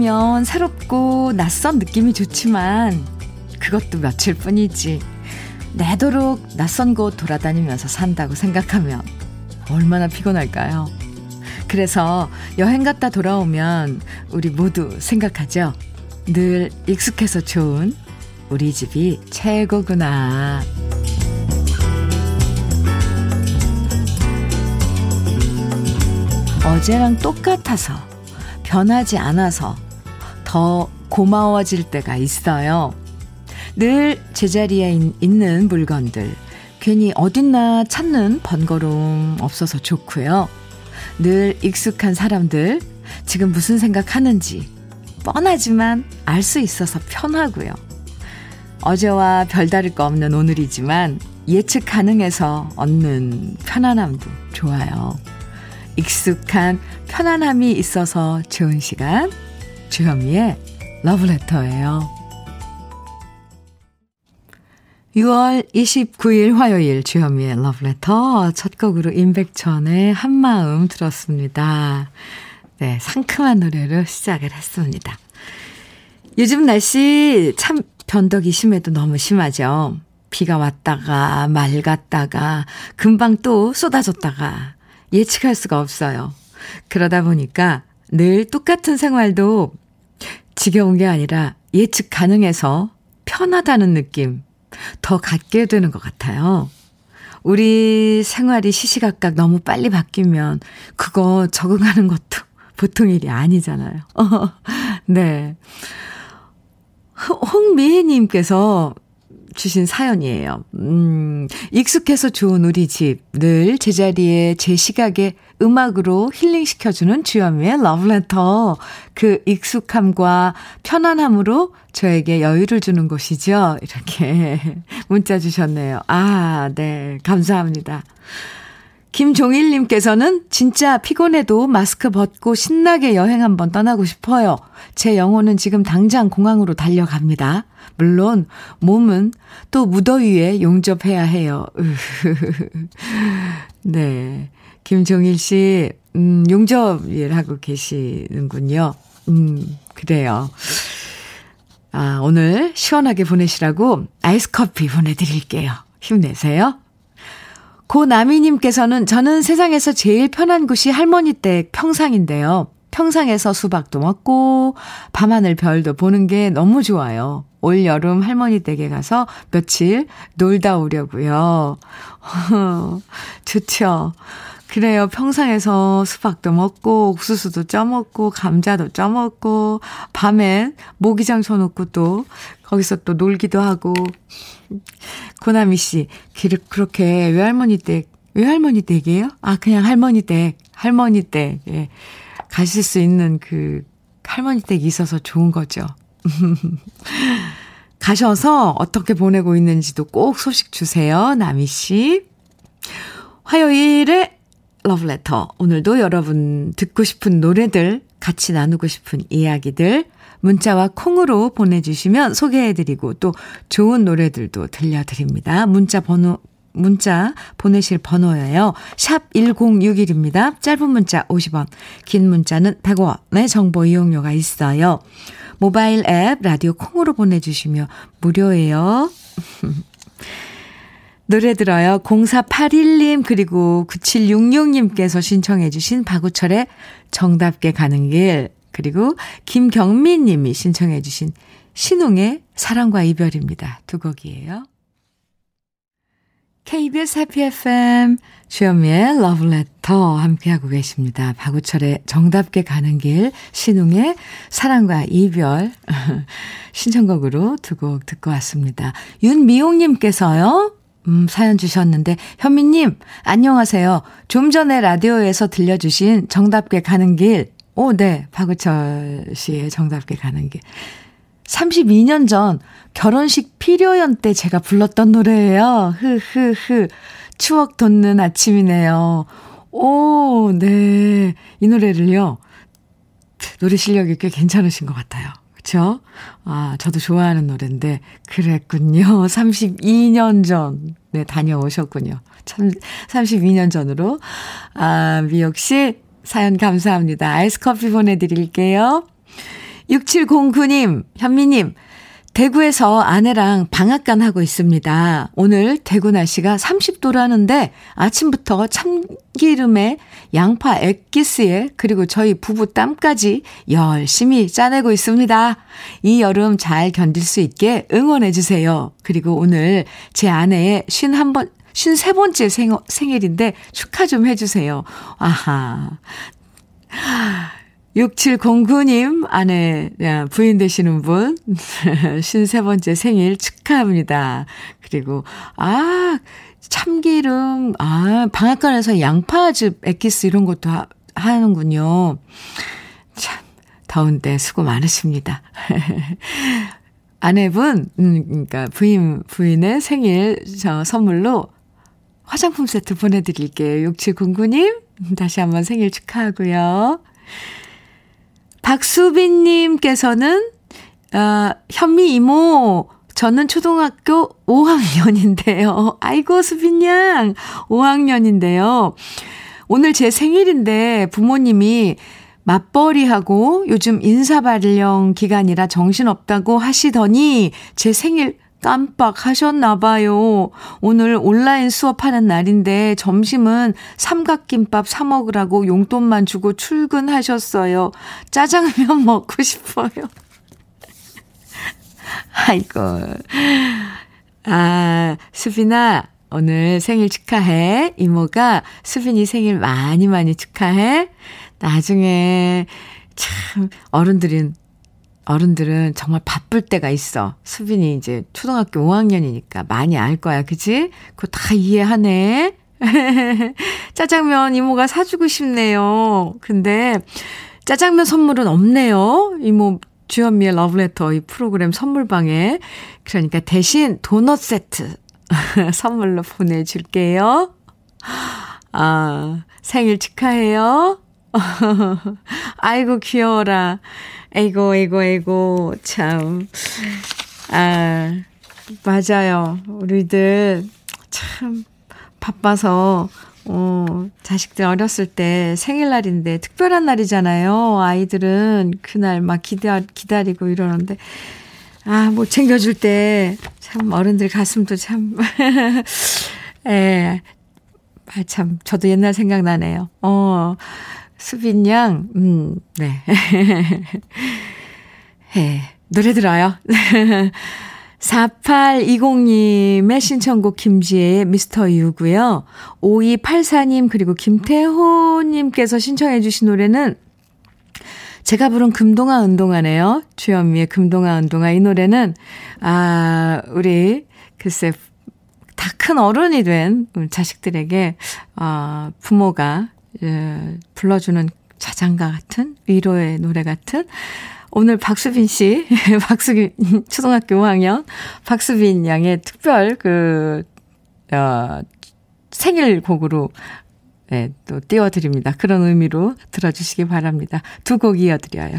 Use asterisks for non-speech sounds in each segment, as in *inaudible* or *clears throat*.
떠나면 새롭고 낯선 느낌이 좋지만 그것도 며칠 뿐이지. 내도록 낯선 곳 돌아다니면서 산다고 생각하면 얼마나 피곤할까요? 그래서 여행 갔다 돌아오면 우리 모두 생각하죠. 늘 익숙해서 좋은 우리 집이 최고구나. 어제랑 똑같아서 변하지 않아서 더 고마워질 때가 있어요. 늘 제자리에 있는 물건들 괜히 어딨나 찾는 번거로움 없어서 좋고요. 늘 익숙한 사람들 지금 무슨 생각하는지 뻔하지만 알 수 있어서 편하고요. 어제와 별다를 거 없는 오늘이지만 예측 가능해서 얻는 편안함도 좋아요. 익숙한 편안함이 있어서 좋은 시간 주현미의 러브레터예요. 6월 29일 화요일 주현미의 러브레터 첫 곡으로 임백천의 한마음 들었습니다. 네, 상큼한 노래로 시작을 했습니다. 요즘 날씨 참 변덕이 심해도 너무 심하죠. 비가 왔다가 맑았다가 금방 또 쏟아졌다가 예측할 수가 없어요. 그러다 보니까 늘 똑같은 생활도 지겨운 게 아니라 예측 가능해서 편하다는 느낌 더 갖게 되는 것 같아요. 우리 생활이 시시각각 너무 빨리 바뀌면 그거 적응하는 것도 *laughs* 보통 일이 아니잖아요. *laughs* 네. 홍미혜님께서 주신 사연이에요. 음, 익숙해서 좋은 우리 집. 늘 제자리에 제 시각에 음악으로 힐링시켜주는 주현미의 러브레터. 그 익숙함과 편안함으로 저에게 여유를 주는 곳이죠. 이렇게 *laughs* 문자 주셨네요. 아, 네. 감사합니다. 김종일님께서는 진짜 피곤해도 마스크 벗고 신나게 여행 한번 떠나고 싶어요. 제 영혼은 지금 당장 공항으로 달려갑니다. 물론 몸은 또 무더위에 용접해야 해요. *laughs* 네. 김종일 씨, 음, 용접 일 하고 계시는군요. 음, 그래요. 아, 오늘 시원하게 보내시라고 아이스 커피 보내드릴게요. 힘내세요. 고나미님께서는 저는 세상에서 제일 편한 곳이 할머니 댁 평상인데요. 평상에서 수박도 먹고 밤하늘 별도 보는 게 너무 좋아요. 올 여름 할머니 댁에 가서 며칠 놀다 오려고요. *laughs* 좋죠. 그래요. 평상에서 수박도 먹고 옥수수도 쪄먹고 감자도 쪄먹고 밤엔 모기장 쳐놓고 또 거기서 또 놀기도 하고 고나미 씨 그렇게 외할머니 댁 외할머니 댁이에요? 아 그냥 할머니 댁 할머니 댁 예. 가실 수 있는 그 할머니 댁이 있어서 좋은 거죠. *laughs* 가셔서 어떻게 보내고 있는지도 꼭 소식 주세요. 나미 씨. 화요일에 러브레터. 오늘도 여러분 듣고 싶은 노래들, 같이 나누고 싶은 이야기들, 문자와 콩으로 보내주시면 소개해드리고 또 좋은 노래들도 들려드립니다. 문자 번호, 문자 보내실 번호예요. 샵 1061입니다. 짧은 문자 50원, 긴 문자는 100원의 정보 이용료가 있어요. 모바일 앱 라디오 콩으로 보내주시면 무료예요. *laughs* 노래 들어요. 0481님 그리고 9766님께서 신청해 주신 박우철의 정답게 가는 길 그리고 김경민 님이 신청해 주신 신웅의 사랑과 이별입니다. 두 곡이에요. KBS 해피 FM 주현미의 러브레터 함께하고 계십니다. 박우철의 정답게 가는 길, 신웅의 사랑과 이별 *laughs* 신청곡으로 두 곡 듣고 왔습니다. 윤미용님께서요. 음, 사연 주셨는데, 현미님, 안녕하세요. 좀 전에 라디오에서 들려주신 정답게 가는 길. 오, 네. 박우철 씨의 정답게 가는 길. 32년 전 결혼식 피료연 때 제가 불렀던 노래예요. 흐흐흐. 추억 돋는 아침이네요. 오, 네. 이 노래를요. 노래 실력이 꽤 괜찮으신 것 같아요. 그쵸? 아, 저도 좋아하는 노래인데, 그랬군요. *laughs* 32년 전, 네, 다녀오셨군요. 참, 32년 전으로. 아, 미역 씨, 사연 감사합니다. 아이스 커피 보내드릴게요. 6709님, 현미님, 대구에서 아내랑 방앗간 하고 있습니다. 오늘 대구 날씨가 30도라는데 아침부터 참기름에 양파 액기스에 그리고 저희 부부 땀까지 열심히 짜내고 있습니다. 이 여름 잘 견딜 수 있게 응원해 주세요. 그리고 오늘 제 아내의 51번 53번째 생, 생일인데 축하 좀 해주세요. 아하. 6709님, 아내, 부인 되시는 분, *laughs* 53번째 생일 축하합니다. 그리고, 아, 참기름, 아, 방앗간에서 양파즙 엑기스 이런 것도 하, 하는군요. 참, 더운데 수고 많으십니다. *laughs* 아내분, 음, 그러니까 부인, 부인의 생일 저 선물로 화장품 세트 보내드릴게요. 6709님, 다시 한번 생일 축하하고요. 박수빈님께서는, 아, 현미 이모, 저는 초등학교 5학년인데요. *laughs* 아이고, 수빈 양, 5학년인데요. 오늘 제 생일인데 부모님이 맞벌이하고 요즘 인사발령 기간이라 정신없다고 하시더니 제 생일 깜빡하셨나 봐요. 오늘 온라인 수업하는 날인데 점심은 삼각김밥 사 먹으라고 용돈만 주고 출근하셨어요. 짜장면 *laughs* 먹고 싶어요. *laughs* 아이고. 아, 수빈아, 오늘 생일 축하해. 이모가 수빈이 생일 많이 많이 축하해. 나중에 참 어른들은 어른들은 정말 바쁠 때가 있어. 수빈이 이제 초등학교 5학년이니까 많이 알 거야. 그지? 그거 다 이해하네. *laughs* 짜장면 이모가 사주고 싶네요. 근데 짜장면 선물은 없네요. 이모 주현미의 러브레터 이 프로그램 선물방에. 그러니까 대신 도넛 세트 *laughs* 선물로 보내줄게요. 아, 생일 축하해요. *laughs* 아이고, 귀여워라. 에이고, 에이고, 에이고, 참. 아, 맞아요. 우리들 참 바빠서, 어, 자식들 어렸을 때 생일날인데 특별한 날이잖아요. 아이들은 그날 막 기다, 기다리고 이러는데, 아, 뭐 챙겨줄 때 참 어른들 가슴도 참, 에, *laughs* 아, 참, 저도 옛날 생각나네요. 어, 수빈 양, 음, 네. *laughs* 예, 노래 들어요. *laughs* 4820님의 신청곡 김지혜의 미스터 유고요. 5284님 그리고 김태호님께서 신청해 주신 노래는 제가 부른 금동아 운동화네요. 주현미의 금동아 운동화 이 노래는 아 우리 글쎄 다 큰 어른이 된 자식들에게 아 부모가 예, 불러주는 자장가 같은 위로의 노래 같은 오늘 박수빈 씨, *laughs* 박수빈, 초등학교 5학년, 박수빈 양의 특별 그, 어, 생일 곡으로, 네, 또 띄워드립니다. 그런 의미로 들어주시기 바랍니다. 두 곡 이어드려요.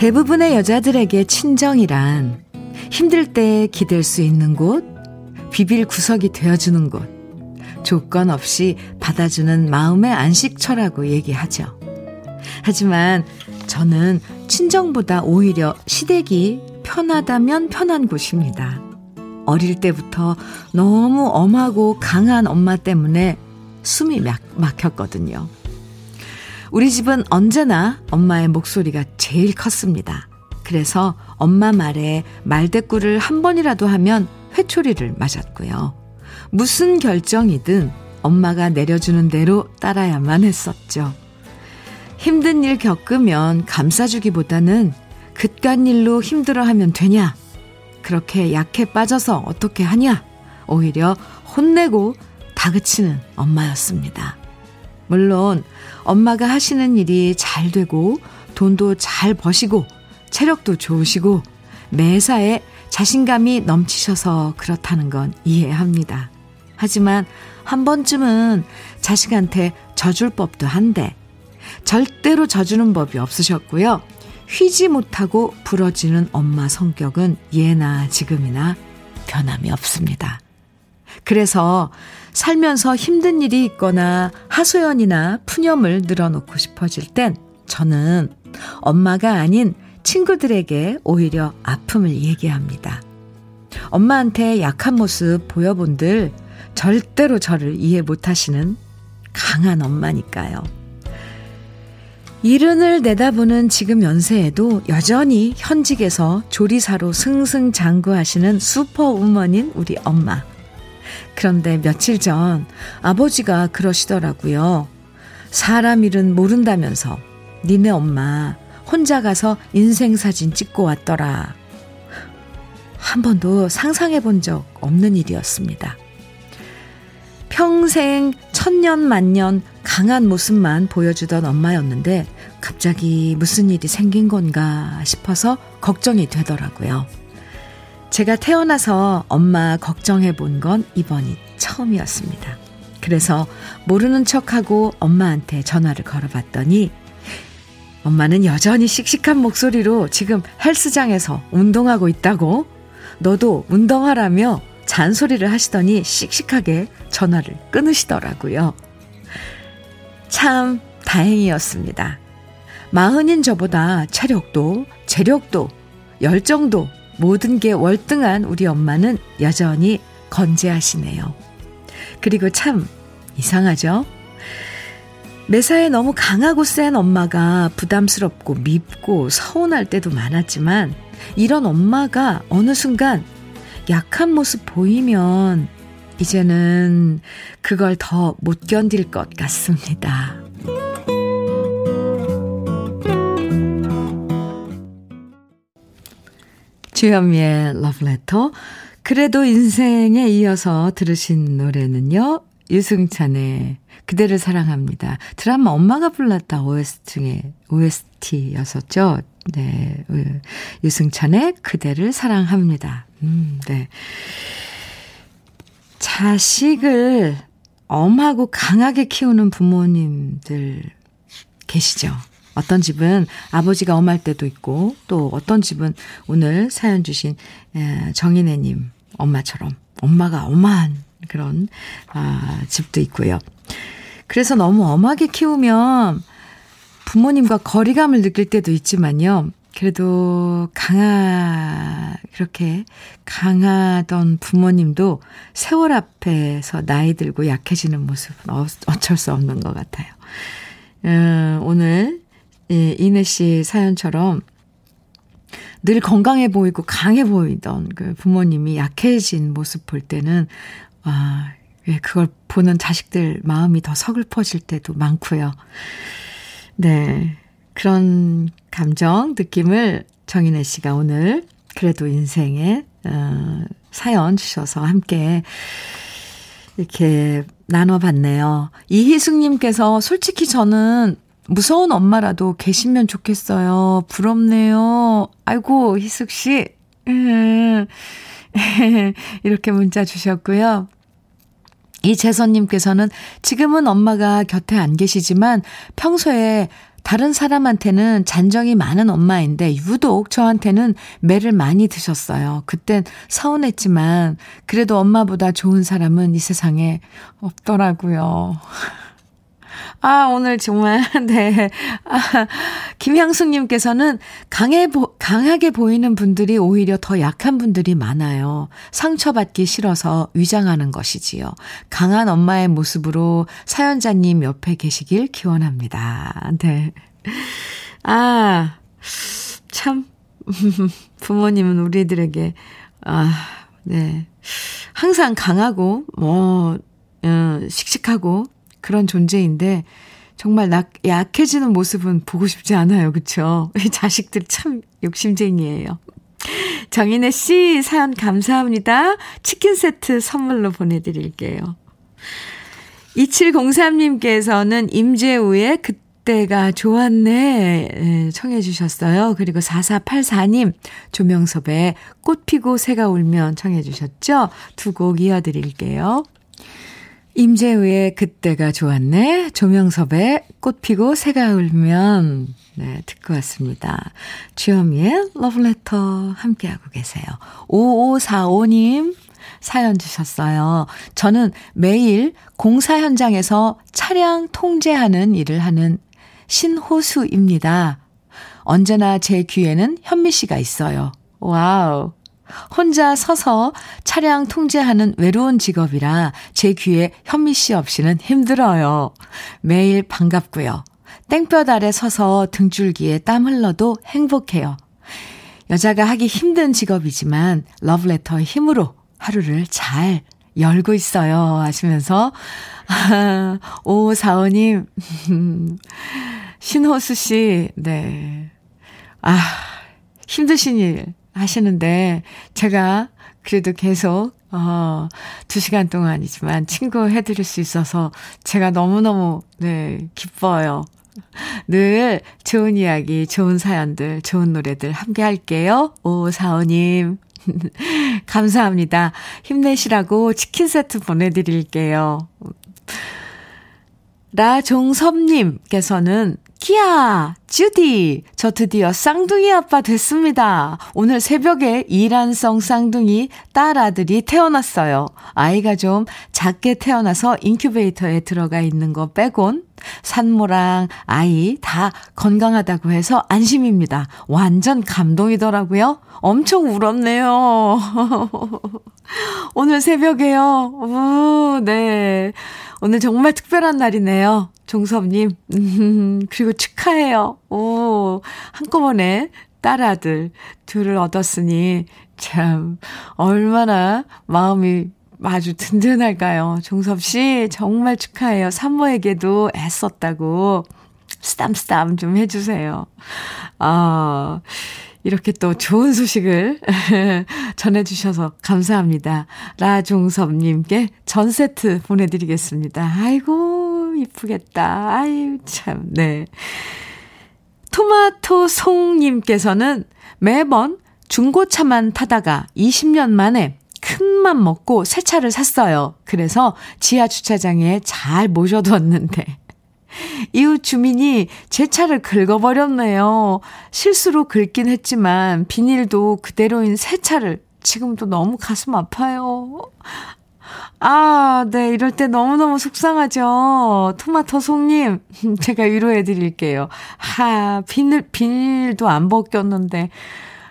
대부분의 여자들에게 친정이란 힘들 때 기댈 수 있는 곳, 비빌 구석이 되어주는 곳, 조건 없이 받아주는 마음의 안식처라고 얘기하죠. 하지만 저는 친정보다 오히려 시댁이 편하다면 편한 곳입니다. 어릴 때부터 너무 엄하고 강한 엄마 때문에 숨이 막, 막혔거든요. 우리 집은 언제나 엄마의 목소리가 제일 컸습니다. 그래서 엄마 말에 말대꾸를 한 번이라도 하면 회초리를 맞았고요. 무슨 결정이든 엄마가 내려주는 대로 따라야만 했었죠. 힘든 일 겪으면 감싸주기보다는 그깟 일로 힘들어하면 되냐? 그렇게 약해 빠져서 어떻게 하냐? 오히려 혼내고 다그치는 엄마였습니다. 물론 엄마가 하시는 일이 잘 되고 돈도 잘 버시고 체력도 좋으시고 매사에 자신감이 넘치셔서 그렇다는 건 이해합니다. 하지만 한 번쯤은 자식한테 져줄 법도 한데 절대로 져주는 법이 없으셨고요. 휘지 못하고 부러지는 엄마 성격은 예나 지금이나 변함이 없습니다. 그래서 살면서 힘든 일이 있거나 하소연이나 푸념을 늘어놓고 싶어질 땐 저는 엄마가 아닌 친구들에게 오히려 아픔을 얘기합니다. 엄마한테 약한 모습 보여본들 절대로 저를 이해 못하시는 강한 엄마니까요. 이른을 내다보는 지금 연세에도 여전히 현직에서 조리사로 승승장구하시는 슈퍼우먼인 우리 엄마. 그런데 며칠 전 아버지가 그러시더라고요. 사람 일은 모른다면서 니네 엄마 혼자 가서 인생 사진 찍고 왔더라. 한 번도 상상해 본 적 없는 일이었습니다. 평생 천년 만년 강한 모습만 보여주던 엄마였는데 갑자기 무슨 일이 생긴 건가 싶어서 걱정이 되더라고요. 제가 태어나서 엄마 걱정해 본 건 이번이 처음이었습니다. 그래서 모르는 척하고 엄마한테 전화를 걸어봤더니 엄마는 여전히 씩씩한 목소리로 지금 헬스장에서 운동하고 있다고 너도 운동하라며 잔소리를 하시더니 씩씩하게 전화를 끊으시더라고요. 참 다행이었습니다. 마흔인 저보다 체력도, 재력도, 열정도 모든 게 월등한 우리 엄마는 여전히 건재하시네요. 그리고 참 이상하죠? 매사에 너무 강하고 센 엄마가 부담스럽고 밉고 서운할 때도 많았지만 이런 엄마가 어느 순간 약한 모습 보이면 이제는 그걸 더 못 견딜 것 같습니다. 주현미의 러브레터. 그래도 인생에 이어서 들으신 노래는요. 유승찬의 그대를 사랑합니다. 드라마 엄마가 불렀다 OST, OST였었죠. 네. 유승찬의 그대를 사랑합니다. 음, 네. 자식을 엄하고 강하게 키우는 부모님들 계시죠? 어떤 집은 아버지가 엄할 때도 있고 또 어떤 집은 오늘 사연 주신 정인혜님 엄마처럼 엄마가 엄한 그런 아, 집도 있고요. 그래서 너무 엄하게 키우면 부모님과 거리감을 느낄 때도 있지만요. 그래도 강하, 그렇게 강하던 부모님도 세월 앞에서 나이 들고 약해지는 모습은 어, 어쩔 수 없는 것 같아요. 음, 오늘 예, 이내 씨 사연처럼 늘 건강해 보이고 강해 보이던 그 부모님이 약해진 모습 볼 때는, 아, 예, 그걸 보는 자식들 마음이 더 서글퍼질 때도 많고요. 네. 그런 감정, 느낌을 정인혜 씨가 오늘 그래도 인생에, 어, 사연 주셔서 함께 이렇게 나눠봤네요. 이희숙님께서 솔직히 저는 무서운 엄마라도 계시면 좋겠어요. 부럽네요. 아이고, 희숙 씨. *laughs* 이렇게 문자 주셨고요. 이재선님께서는 지금은 엄마가 곁에 안 계시지만 평소에 다른 사람한테는 잔정이 많은 엄마인데 유독 저한테는 매를 많이 드셨어요. 그땐 서운했지만 그래도 엄마보다 좋은 사람은 이 세상에 없더라고요. 아, 오늘 정말, *laughs* 네. 아, 김향숙님께서는 강해, 보, 강하게 보이는 분들이 오히려 더 약한 분들이 많아요. 상처받기 싫어서 위장하는 것이지요. 강한 엄마의 모습으로 사연자님 옆에 계시길 기원합니다. 네. 아, 참. *laughs* 부모님은 우리들에게, 아, 네. 항상 강하고, 뭐, 어, 씩씩하고, 그런 존재인데 정말 약, 약해지는 모습은 보고 싶지 않아요. 그쵸? 자식들 참 욕심쟁이에요. 정인혜 씨 사연 감사합니다. 치킨 세트 선물로 보내드릴게요. 2703님께서는 임재우의 그때가 좋았네 청해 주셨어요. 그리고 4484님 조명섭의 꽃 피고 새가 울면 청해 주셨죠. 두 곡 이어드릴게요. 임재우의 그때가 좋았네. 조명섭의 꽃 피고 새가 울면 네, 듣고 왔습니다. 주현미의 러브레터 함께하고 계세요. 5545님 사연 주셨어요. 저는 매일 공사 현장에서 차량 통제하는 일을 하는 신호수입니다. 언제나 제 귀에는 현미 씨가 있어요. 와우. 혼자 서서 차량 통제하는 외로운 직업이라 제 귀에 현미 씨 없이는 힘들어요. 매일 반갑고요. 땡볕 아래 서서 등줄기에 땀 흘러도 행복해요. 여자가 하기 힘든 직업이지만 러브레터의 힘으로 하루를 잘 열고 있어요. 하시면서, *laughs* 아, 5545님, *laughs* 신호수 씨, 네. 아, 힘드신 일 하시는데, 제가 그래도 계속, 어, 두 시간 동안이지만 친구 해드릴 수 있어서 제가 너무너무, 네, 기뻐요. 늘 좋은 이야기, 좋은 사연들, 좋은 노래들 함께 할게요. 5545님. *laughs* 감사합니다. 힘내시라고 치킨 세트 보내드릴게요. 라종섭님께서는 키야, 주디, 저 드디어 쌍둥이 아빠 됐습니다. 오늘 새벽에 이란성 쌍둥이 딸 아들이 태어났어요. 아이가 좀 작게 태어나서 인큐베이터에 들어가 있는 거 빼곤 산모랑 아이 다 건강하다고 해서 안심입니다. 완전 감동이더라고요. 엄청 울었네요. *laughs* 오늘 새벽에요. 오, 네. 오늘 정말 특별한 날이네요. 종섭님. 음, *laughs* 그리고 축하해요. 오, 한꺼번에 딸 아들 둘을 얻었으니 참, 얼마나 마음이 아주 든든할까요? 종섭 씨, 정말 축하해요. 산모에게도 애썼다고 스담스담 좀 해주세요. 아, 이렇게 또 좋은 소식을 *laughs* 전해주셔서 감사합니다. 라종섭님께 전 세트 보내드리겠습니다. 아이고, 이쁘겠다. 아유, 참, 네. 토마토 송님께서는 매번 중고차만 타다가 20년 만에 큰맘 먹고 새 차를 샀어요. 그래서 지하 주차장에 잘 모셔두었는데 이웃 주민이 제 차를 긁어버렸네요. 실수로 긁긴 했지만 비닐도 그대로인 새 차를 지금도 너무 가슴 아파요. 아, 네, 이럴 때 너무너무 속상하죠. 토마토 송님, *laughs* 제가 위로해 드릴게요. 하, 비닐, 비닐도 안 벗겼는데,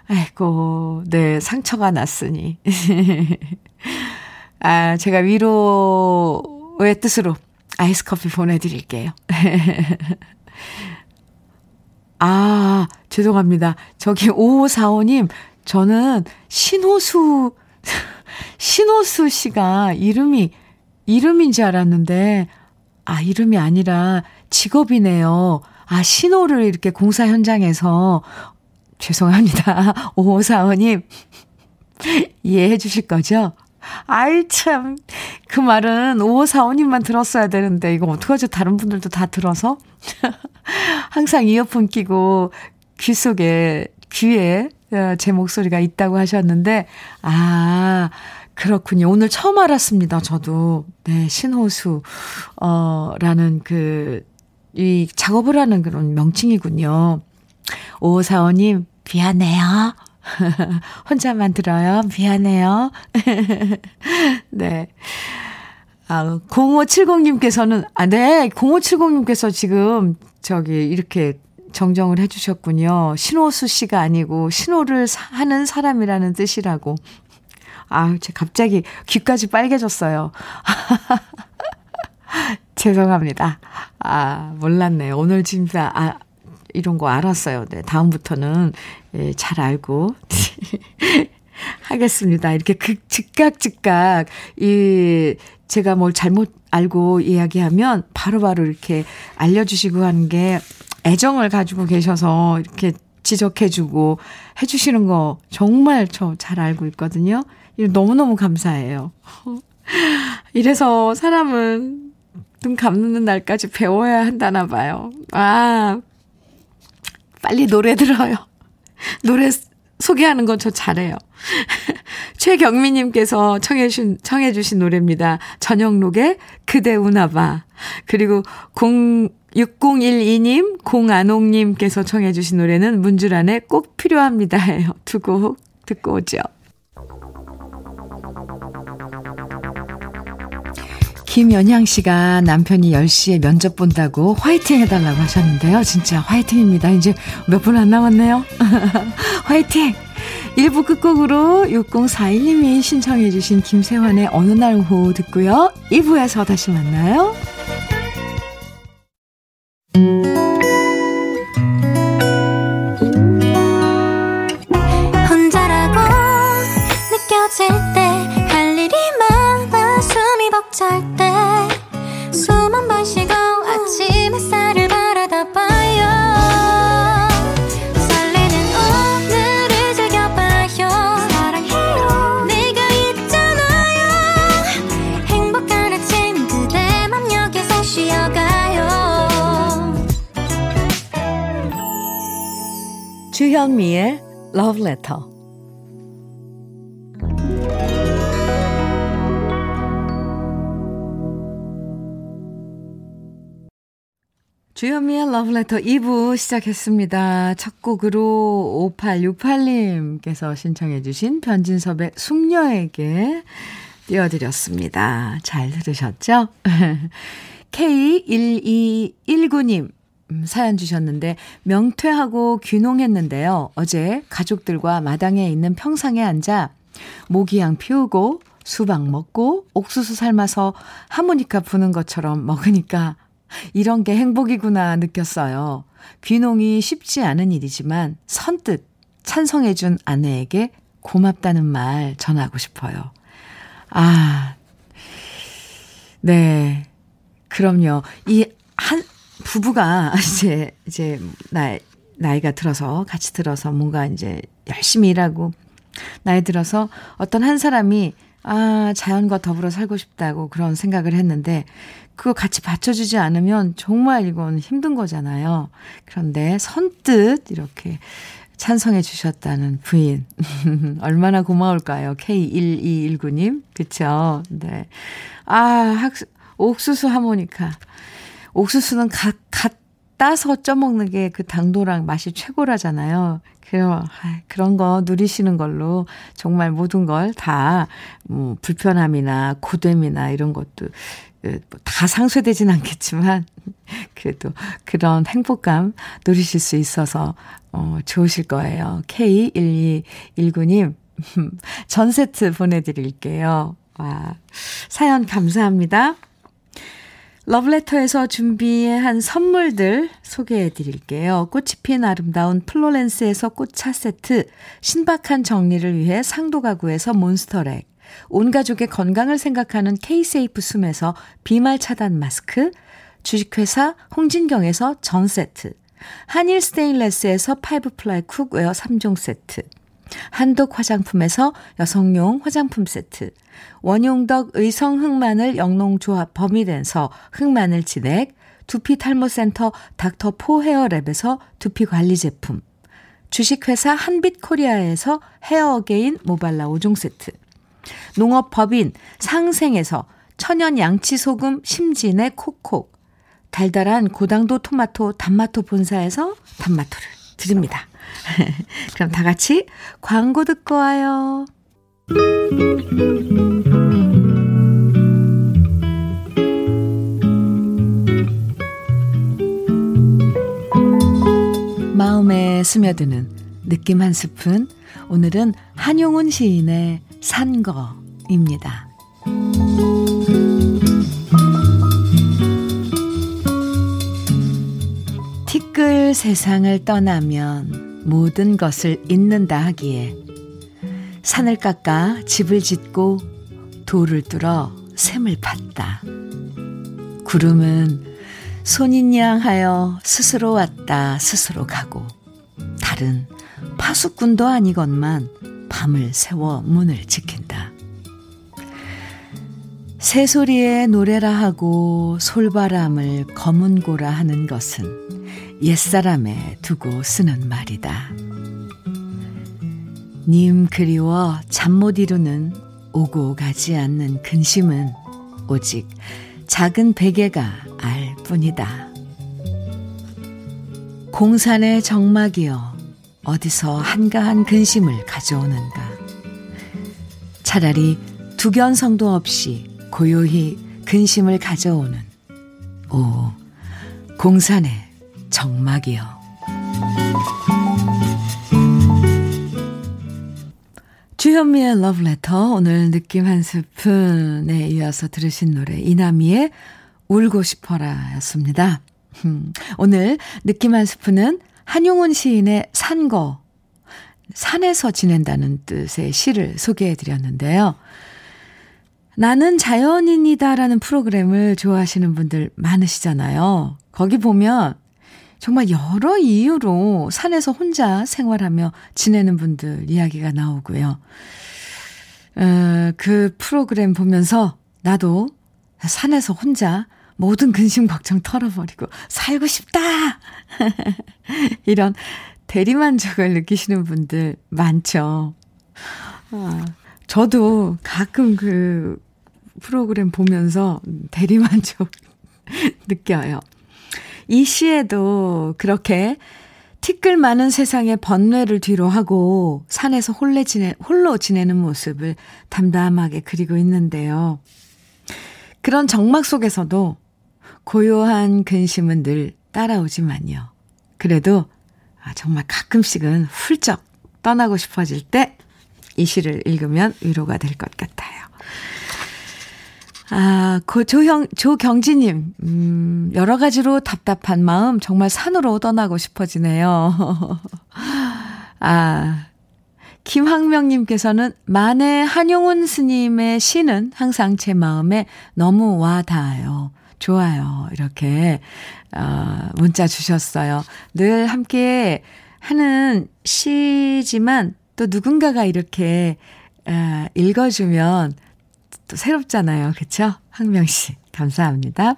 아이고, 네, 상처가 났으니. *laughs* 아, 제가 위로의 뜻으로 아이스 커피 보내드릴게요. *laughs* 아, 죄송합니다. 저기 5545님, 저는 신호수, *laughs* 신호수 씨가 이름이, 이름인 줄 알았는데, 아, 이름이 아니라 직업이네요. 아, 신호를 이렇게 공사 현장에서, 죄송합니다. *laughs* 5545님, 이해해 주실 거죠? 아이, 참. 그 말은 5545님만 들었어야 되는데, 이거 어떡하죠? 다른 분들도 다 들어서? *laughs* 항상 이어폰 끼고 귀 속에, 귀에 어, 제 목소리가 있다고 하셨는데, 아, 그렇군요. 오늘 처음 알았습니다. 저도. 네, 신호수, 어, 라는 그, 이 작업을 하는 그런 명칭이군요. 5545님, 미안해요. *laughs* 혼자만 들어요. 미안해요. *laughs* 네. 아, 0570님께서는, 아, 네. 0570님께서 지금 저기 이렇게 정정을 해주셨군요. 신호수 씨가 아니고 신호를 하는 사람이라는 뜻이라고. 아, 제 갑자기 귀까지 빨개졌어요. *laughs* 죄송합니다. 아, 몰랐네요. 오늘 진짜, 아, 이런 거 알았어요. 네, 다음부터는 예, 잘 알고 *laughs* 하겠습니다. 이렇게 그 즉각 즉각 이 제가 뭘 잘못 알고 이야기하면 바로바로 바로 이렇게 알려주시고 하는 게 애정을 가지고 계셔서 이렇게 지적해주고 해주시는 거 정말 저 잘 알고 있거든요. 너무너무 감사해요. *laughs* 이래서 사람은 눈 감는 날까지 배워야 한다나 봐요. 아, 빨리 노래 들어요. 노래 소개하는 건 저 잘해요. *laughs* 최경미님께서 청해주신, 청해주신 노래입니다. 전영록의 그대 우나봐. 그리고 0, 6012님, 공안옥님께서 청해주신 노래는 문주란의 꼭 필요합니다. 해요. 두 곡 듣고 오죠. 김연향 씨가 남편이 10시에 면접 본다고 화이팅 해달라고 하셨는데요. 진짜 화이팅입니다. 이제 몇 분 안 남았네요. *laughs* 화이팅! 1부 끝곡으로 6041님이 신청해주신 김세환의 어느 날 오후 듣고요. 2부에서 다시 만나요. 혼자라고 느껴질 주현미의 Love Letter 주현미의 러브레터 2부 시작했습니다. 첫 곡으로 5868님께서 신청해 주신 변진섭의 숙녀에게 띄워드렸습니다. 잘 들으셨죠? *laughs* K1219님 음, 사연 주셨는데 명퇴하고 귀농했는데요. 어제 가족들과 마당에 있는 평상에 앉아 모기향 피우고 수박 먹고 옥수수 삶아서 하모니카 부는 것처럼 먹으니까 이런 게 행복이구나 느꼈어요. 귀농이 쉽지 않은 일이지만 선뜻 찬성해준 아내에게 고맙다는 말 전하고 싶어요. 아, 네. 그럼요. 이 한, 부부가 *laughs* 이제, 이제, 나이, 나이가 들어서, 같이 들어서 뭔가 이제 열심히 일하고, 나이 들어서 어떤 한 사람이, 아, 자연과 더불어 살고 싶다고 그런 생각을 했는데, 그거 같이 받쳐주지 않으면 정말 이건 힘든 거잖아요. 그런데 선뜻 이렇게 찬성해 주셨다는 부인. *laughs* 얼마나 고마울까요? K1219님. 그쵸? 네. 아, 학, 옥수수 하모니카. 옥수수는 갓, 갓 따서 쪄먹는 게 그 당도랑 맛이 최고라잖아요. 그런, 그런 거 누리시는 걸로 정말 모든 걸 다, 뭐, 불편함이나 고됨이나 이런 것도 그, 뭐다 상쇄되진 않겠지만, *laughs* 그래도 그런 행복감 누리실 수 있어서, 어, 좋으실 거예요. K1219님, *laughs* 전 세트 보내드릴게요. 와, 사연 감사합니다. 러브레터에서 준비한 선물들 소개해 드릴게요. 꽃이 핀 아름다운 플로렌스에서 꽃차 세트, 신박한 정리를 위해 상도 가구에서 몬스터렉, 온 가족의 건강을 생각하는 K-세이프 숨에서 비말 차단 마스크, 주식회사 홍진경에서 전 세트, 한일 스테인레스에서 five ply cookware 3종 세트, 한독 화장품에서 여성용 화장품 세트, 원용덕 의성 흑마늘 영농조합 법인에서 흑마늘 진액, 두피 탈모센터 닥터 포 헤어랩에서 두피 관리 제품, 주식회사 한빛코리아에서 헤어게인 모발라 5종 세트, 농업법인 상생에서 천연 양치소금 심진의 콕콕, 달달한 고당도 토마토 단마토 본사에서 단마토를 드립니다. *laughs* 그럼 다 같이 광고 듣고 와요. 마음에 스며드는 느낌 한 스푼. 오늘은 한용운 시인의 산거입니다. 티끌 세상을 떠나면 모든 것을 잊는다 하기에 산을 깎아 집을 짓고 돌을 뚫어 샘을 팠다. 구름은 손인양 하여 스스로 왔다 스스로 가고 달은 파수꾼도 아니건만 밤을 새워 문을 지킨다. 새소리에 노래라 하고 솔바람을 검은고라 하는 것은 옛사람에 두고 쓰는 말이다. 님 그리워 잠 못 이루는 오고 가지 않는 근심은 오직 작은 베개가 알 뿐이다. 공산의 정막이여 어디서 한가한 근심을 가져오는가. 차라리 두견성도 없이 고요히 근심을 가져오는 오 공산의 정막이여. 주현미의 러브레터 오늘 느낌 한 스푼에 이어서 들으신 노래 이남희의 울고 싶어라 였습니다. 음, 오늘 느낌 한 스푼은 한용운 시인의 산거 산에서 지낸다는 뜻의 시를 소개해 드렸는데요. 나는 자연인이다라는 프로그램을 좋아하시는 분들 많으시잖아요. 거기 보면 정말 여러 이유로 산에서 혼자 생활하며 지내는 분들 이야기가 나오고요. 어, 그 프로그램 보면서 나도 산에서 혼자 모든 근심 걱정 털어버리고 살고 싶다! *laughs* 이런 대리만족을 느끼시는 분들 많죠. 아, 저도 가끔 그 프로그램 보면서 대리만족 *laughs* 느껴요. 이 시에도 그렇게 티끌 많은 세상에 번뇌를 뒤로 하고 산에서 홀래 지내, 홀로 지내는 모습을 담담하게 그리고 있는데요. 그런 정막 속에서도 고요한 근심은 늘 따라오지만요. 그래도 아, 정말 가끔씩은 훌쩍 떠나고 싶어질 때 이 시를 읽으면 위로가 될 것 같아요. 아, 그 조형, 조경지님, 음, 여러 가지로 답답한 마음 정말 산으로 떠나고 싶어지네요. *laughs* 아, 김학명님께서는 만해 한용운 스님의 시는 항상 제 마음에 너무 와 닿아요. 좋아요. 이렇게, 어, 문자 주셨어요. 늘 함께 하는 시지만 또 누군가가 이렇게, 어, 읽어주면 또 새롭잖아요. 그쵸? 황명 씨. 감사합니다.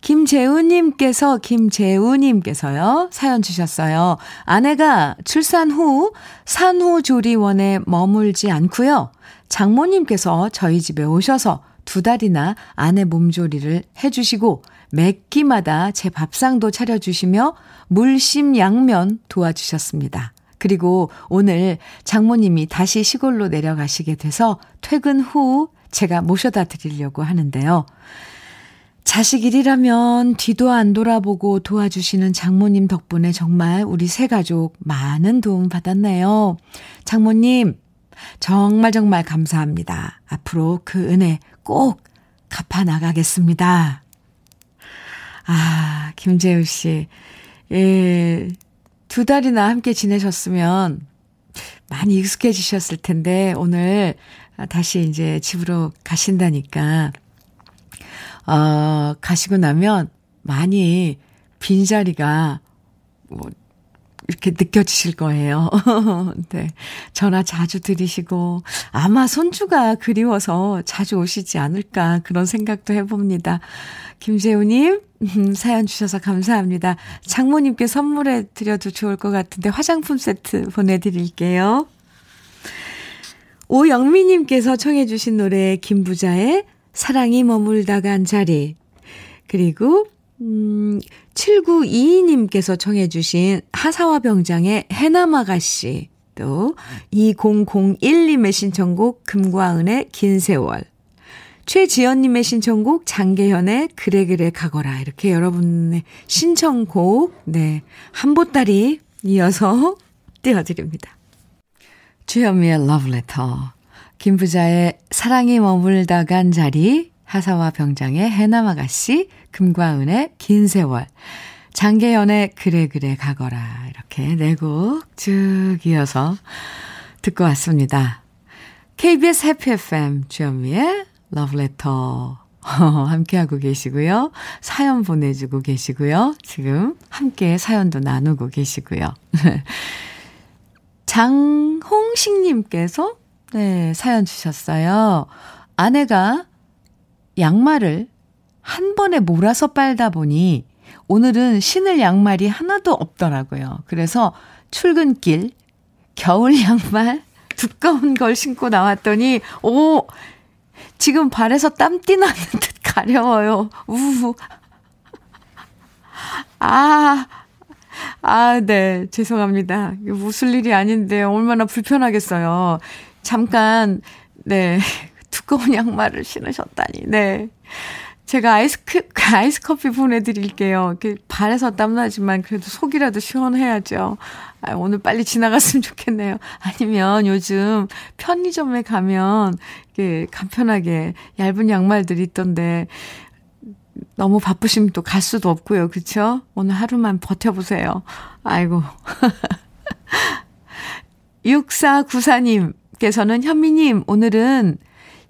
김재우님께서, 김재우님께서요, 사연 주셨어요. 아내가 출산 후 산후조리원에 머물지 않고요. 장모님께서 저희 집에 오셔서 두 달이나 아내 몸조리를 해주시고, 매 끼마다 제 밥상도 차려주시며, 물심 양면 도와주셨습니다. 그리고 오늘 장모님이 다시 시골로 내려가시게 돼서 퇴근 후 제가 모셔다 드리려고 하는데요. 자식 일이라면 뒤도 안 돌아보고 도와주시는 장모님 덕분에 정말 우리 세 가족 많은 도움 받았네요. 장모님, 정말 정말 감사합니다. 앞으로 그 은혜 꼭 갚아 나가겠습니다. 아, 김재우 씨. 예, 두 달이나 함께 지내셨으면 많이 익숙해지셨을 텐데, 오늘 아, 다시 이제 집으로 가신다니까, 어, 가시고 나면 많이 빈자리가 뭐, 이렇게 느껴지실 거예요. *laughs* 네. 전화 자주 드리시고, 아마 손주가 그리워서 자주 오시지 않을까, 그런 생각도 해봅니다. 김재우님, 음, 사연 주셔서 감사합니다. 장모님께 선물해 드려도 좋을 것 같은데, 화장품 세트 보내드릴게요. 오영미님께서 청해주신 노래 김부자의 사랑이 머물다 간 자리 그리고 음, 7922님께서 청해주신 하사와 병장의 해남아가씨 또 2001님의 신청곡 금과 은의 긴 세월 최지연님의 신청곡 장계현의 그래 그래 가거라 이렇게 여러분의 신청곡 네 한보따리 이어서 *laughs* 띄워드립니다. 주현미의 러브레터, 김부자의 사랑이 머물다 간 자리, 하사와 병장의 해남아가씨, 금과은의 긴 세월, 장계연의 그래 그래 가거라 이렇게 네 곡 쭉 이어서 듣고 왔습니다. KBS 해피 FM 주현미의 러브레터 *laughs* 함께하고 계시고요. 사연 보내주고 계시고요. 지금 함께 사연도 나누고 계시고요. *laughs* 장홍식님께서 네, 사연 주셨어요. 아내가 양말을 한 번에 몰아서 빨다 보니 오늘은 신을 양말이 하나도 없더라고요. 그래서 출근길 겨울 양말 *laughs* 두꺼운 걸 신고 나왔더니 오 지금 발에서 땀띠 나는 듯 가려워요. 우우. 아, 아, 네. 죄송합니다. 웃을 일이 아닌데 얼마나 불편하겠어요. 잠깐, 네. 두꺼운 양말을 신으셨다니, 네. 제가 아이스크, *laughs* 아이스 커피 보내드릴게요. 발에서 땀나지만 그래도 속이라도 시원해야죠. 아, 오늘 빨리 지나갔으면 좋겠네요. 아니면 요즘 편의점에 가면 이렇게 간편하게 얇은 양말들이 있던데 너무 바쁘시면 또 갈 수도 없고요. 그쵸? 오늘 하루만 버텨보세요. 아이고. *laughs* 6494님께서는 현미님, 오늘은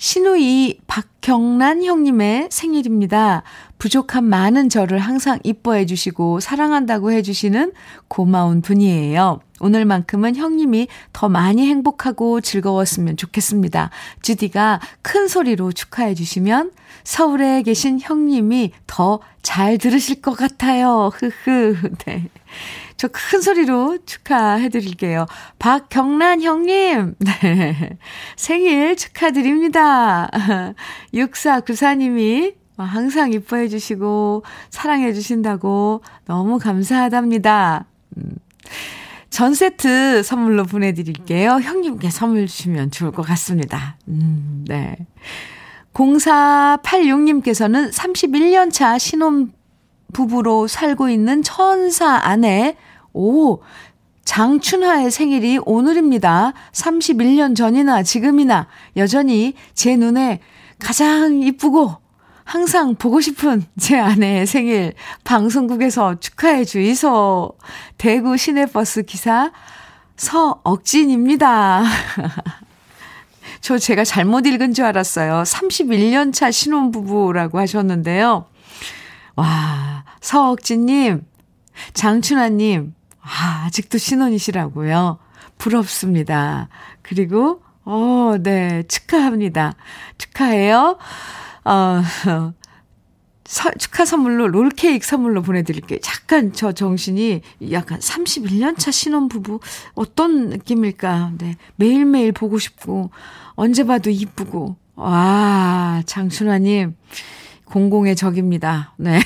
신우이 박경란 형님의 생일입니다. 부족한 많은 저를 항상 이뻐해 주시고 사랑한다고 해 주시는 고마운 분이에요. 오늘만큼은 형님이 더 많이 행복하고 즐거웠으면 좋겠습니다. 주디가 큰 소리로 축하해 주시면 서울에 계신 형님이 더 잘 들으실 것 같아요. 흐흐. *laughs* 네. 저 큰 소리로 축하해 드릴게요. 박경란 형님, *laughs* 네. 생일 축하드립니다. *laughs* 6494님이 항상 이뻐해 주시고, 사랑해 주신다고 너무 감사하답니다. 음. 전 세트 선물로 보내드릴게요. 형님께 선물 주시면 좋을 것 같습니다. 음, 네. 0486님께서는 31년 차 신혼 부부로 살고 있는 천사 아내 오, 장춘하의 생일이 오늘입니다. 31년 전이나 지금이나 여전히 제 눈에 가장 이쁘고 항상 보고 싶은 제 아내의 생일 방송국에서 축하해 주이소. 대구 시내버스 기사 서억진입니다. *laughs* 저 제가 잘못 읽은 줄 알았어요. 31년 차 신혼부부라고 하셨는데요. 와, 서억진님, 장춘하님, 아, 아직도 신혼이시라고요? 부럽습니다. 그리고, 어, 네, 축하합니다. 축하해요. 어, *laughs* 서, 축하 선물로 롤케이크 선물로 보내드릴게요. 잠깐 저 정신이 약간 31년차 신혼부부 어떤 느낌일까. 네. 매일매일 보고 싶고, 언제 봐도 이쁘고. 와, 장춘화님, 공공의 적입니다. 네.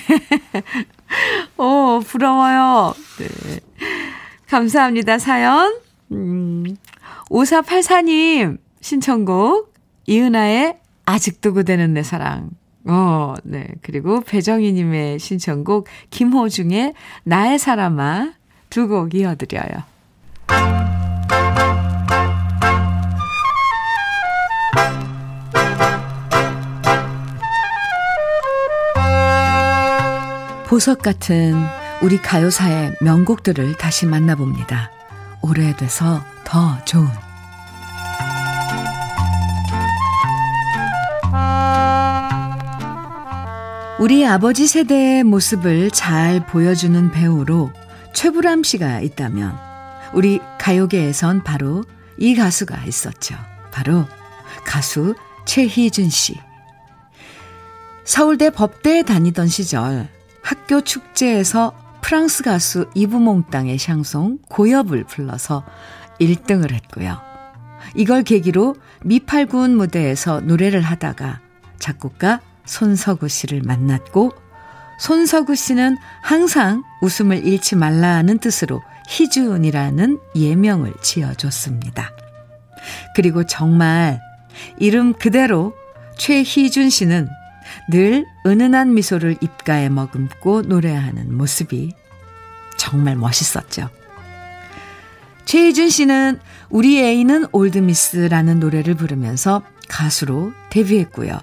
오, *laughs* 부러워요. 네. 감사합니다, 사연. 음, 5484님, 신청곡, 이은아의 아직도 그대는 내 사랑. 어, 네. 그리고 배정희님의 신청곡, 김호중의 나의 사람아 두 곡 이어드려요. 보석 같은 우리 가요사의 명곡들을 다시 만나봅니다. 오래돼서 더 좋은 우리 아버지 세대의 모습을 잘 보여주는 배우로 최불암 씨가 있다면 우리 가요계에선 바로 이 가수가 있었죠. 바로 가수 최희준 씨. 서울대 법대에 다니던 시절 학교 축제에서 프랑스 가수 이브몽땅의 샹송 고엽을 불러서 1등을 했고요. 이걸 계기로 미팔군 무대에서 노래를 하다가 작곡가 손석우 씨를 만났고 손석우 씨는 항상 웃음을 잃지 말라는 뜻으로 희준이라는 예명을 지어줬습니다. 그리고 정말 이름 그대로 최희준 씨는 늘 은은한 미소를 입가에 머금고 노래하는 모습이 정말 멋있었죠. 최희준 씨는 우리 애인은 올드미스라는 노래를 부르면서 가수로 데뷔했고요.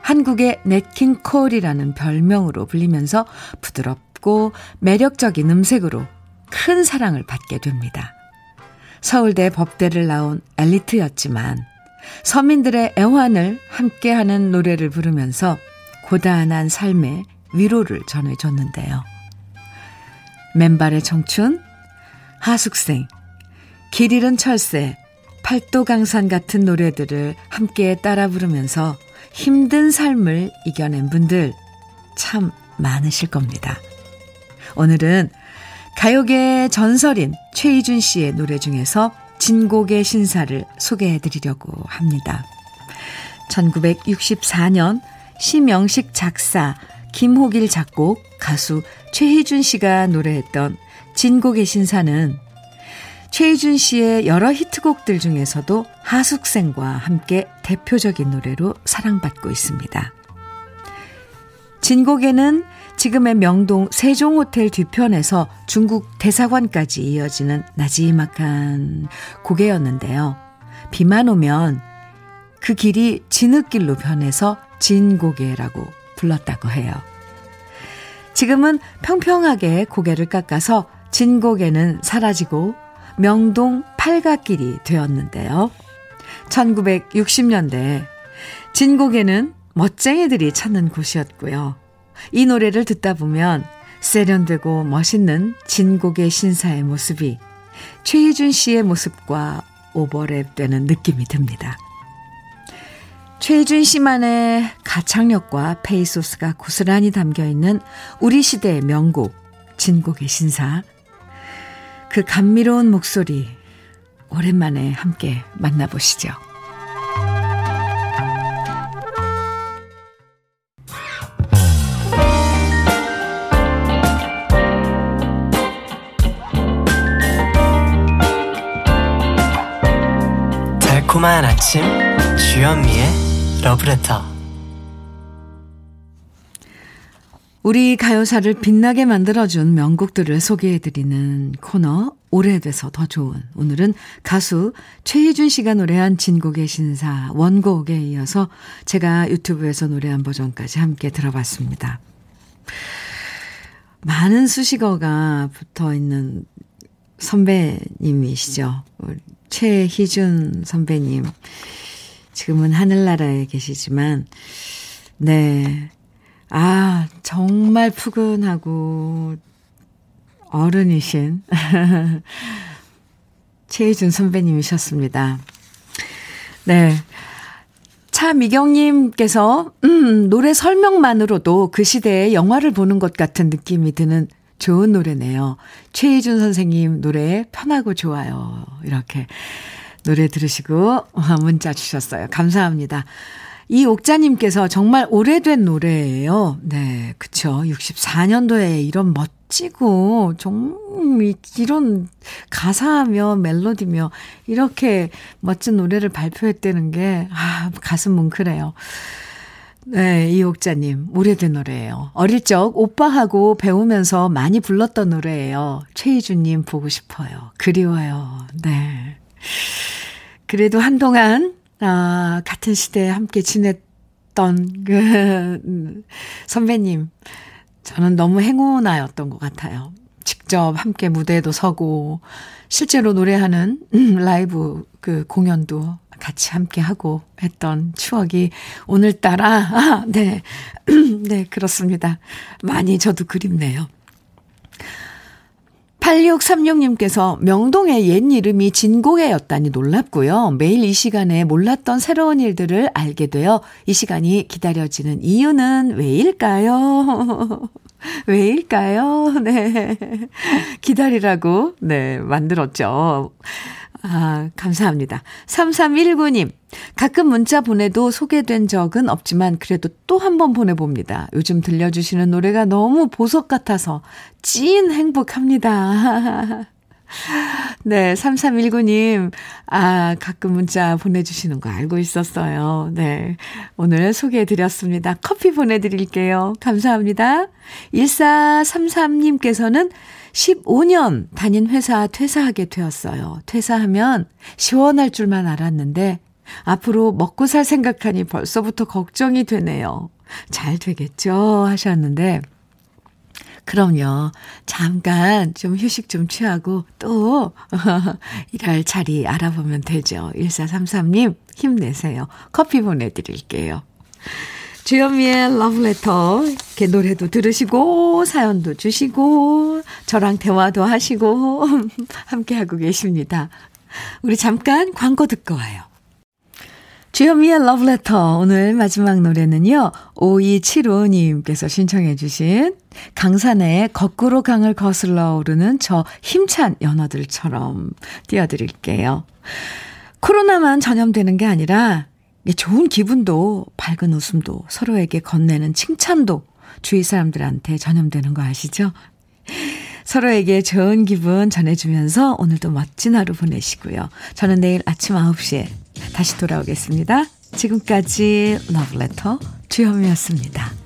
한국의 넷킹콜이라는 별명으로 불리면서 부드럽고 매력적인 음색으로 큰 사랑을 받게 됩니다. 서울대 법대를 나온 엘리트였지만 서민들의 애환을 함께하는 노래를 부르면서 고단한 삶의 위로를 전해줬는데요. 맨발의 청춘, 하숙생, 길 잃은 철새, 팔도강산 같은 노래들을 함께 따라 부르면서 힘든 삶을 이겨낸 분들 참 많으실 겁니다. 오늘은 가요계의 전설인 최희준 씨의 노래 중에서 진곡의 신사를 소개해 드리려고 합니다. 1964년 심영식 작사, 김호길 작곡, 가수 최희준 씨가 노래했던 진곡의 신사는 최희준 씨의 여러 히트곡들 중에서도 하숙생과 함께 대표적인 노래로 사랑받고 있습니다. 진곡에는 지금의 명동 세종호텔 뒤편에서 중국 대사관까지 이어지는 나지막한 고개였는데요. 비만 오면 그 길이 진흙길로 변해서 진고개라고 불렀다고 해요. 지금은 평평하게 고개를 깎아서 진고개는 사라지고 명동 팔각길이 되었는데요. 1960년대 진고개는 멋쟁이들이 찾는 곳이었고요. 이 노래를 듣다 보면 세련되고 멋있는 진곡의 신사의 모습이 최희준 씨의 모습과 오버랩되는 느낌이 듭니다. 최희준 씨만의 가창력과 페이소스가 고스란히 담겨 있는 우리 시대의 명곡 진곡의 신사 그 감미로운 목소리 오랜만에 함께 만나보시죠. 달콤한 아침 주현미의 러브레터 우리 가요사를 빛나게 만들어준 명곡들을 소개해드리는 코너 오래돼서 더 좋은 오늘은 가수 최희준 씨가 노래한 진곡의 신사 원곡에 이어서 제가 유튜브에서 노래한 버전까지 함께 들어봤습니다. 많은 수식어가 붙어 있는 선배님이시죠. 최희준 선배님. 지금은 하늘나라에 계시지만, 네. 아, 정말 푸근하고 어른이신 *laughs* 최희준 선배님이셨습니다. 네. 차미경님께서, 음, 노래 설명만으로도 그 시대의 영화를 보는 것 같은 느낌이 드는 좋은 노래네요. 최희준 선생님 노래 편하고 좋아요. 이렇게 노래 들으시고 *laughs* 문자 주셨어요. 감사합니다. 이 옥자님께서 정말 오래된 노래예요. 네, 그쵸. 64년도에 이런 멋지고, 정말 이런 가사며 멜로디며 이렇게 멋진 노래를 발표했다는 게, 아, 가슴 뭉클해요. 네, 이옥자님, 오래된 노래예요. 어릴 적 오빠하고 배우면서 많이 불렀던 노래예요. 최희준님 보고 싶어요. 그리워요. 네. 그래도 한동안, 아, 같은 시대에 함께 지냈던 그, *laughs* 선배님. 저는 너무 행운아였던 것 같아요. 직접 함께 무대에도 서고, 실제로 노래하는 *laughs* 라이브 그 공연도 같이 함께 하고 했던 추억이 오늘따라, 아, 네. *clears throat* 네, 그렇습니다. 많이 저도 그립네요. 8636님께서 명동의 옛 이름이 진고개였다니 놀랍고요. 매일 이 시간에 몰랐던 새로운 일들을 알게 되어 이 시간이 기다려지는 이유는 왜일까요? *laughs* 왜일까요? 네. *laughs* 기다리라고, 네, 만들었죠. 아, 감사합니다. 3319님, 가끔 문자 보내도 소개된 적은 없지만 그래도 또 한 번 보내봅니다. 요즘 들려주시는 노래가 너무 보석 같아서 찐 행복합니다. *laughs* 네, 3319님, 아, 가끔 문자 보내주시는 거 알고 있었어요. 네. 오늘 소개해드렸습니다. 커피 보내드릴게요. 감사합니다. 1433님께서는 15년 다닌 회사 퇴사하게 되었어요. 퇴사하면 시원할 줄만 알았는데 앞으로 먹고 살 생각하니 벌써부터 걱정이 되네요. 잘 되겠죠? 하셨는데 그럼요. 잠깐 좀 휴식 좀 취하고 또 *laughs* 일할 자리 알아보면 되죠. 1433님 힘내세요. 커피 보내드릴게요. 주현미의 러브레터 이렇게 노래도 들으시고 사연도 주시고 저랑 대화도 하시고 *laughs* 함께하고 계십니다. 우리 잠깐 광고 듣고 와요. 주현미의 러브레터 오늘 마지막 노래는요. 5275님께서 신청해 주신 강산의 거꾸로 강을 거슬러 오르는 저 힘찬 연어들처럼 띄워드릴게요. 코로나만 전염되는 게 아니라 좋은 기분도 밝은 웃음도 서로에게 건네는 칭찬도 주위 사람들한테 전염되는 거 아시죠? 서로에게 좋은 기분 전해주면서 오늘도 멋진 하루 보내시고요. 저는 내일 아침 9시에 다시 돌아오겠습니다. 지금까지 러브레터 주현미였습니다.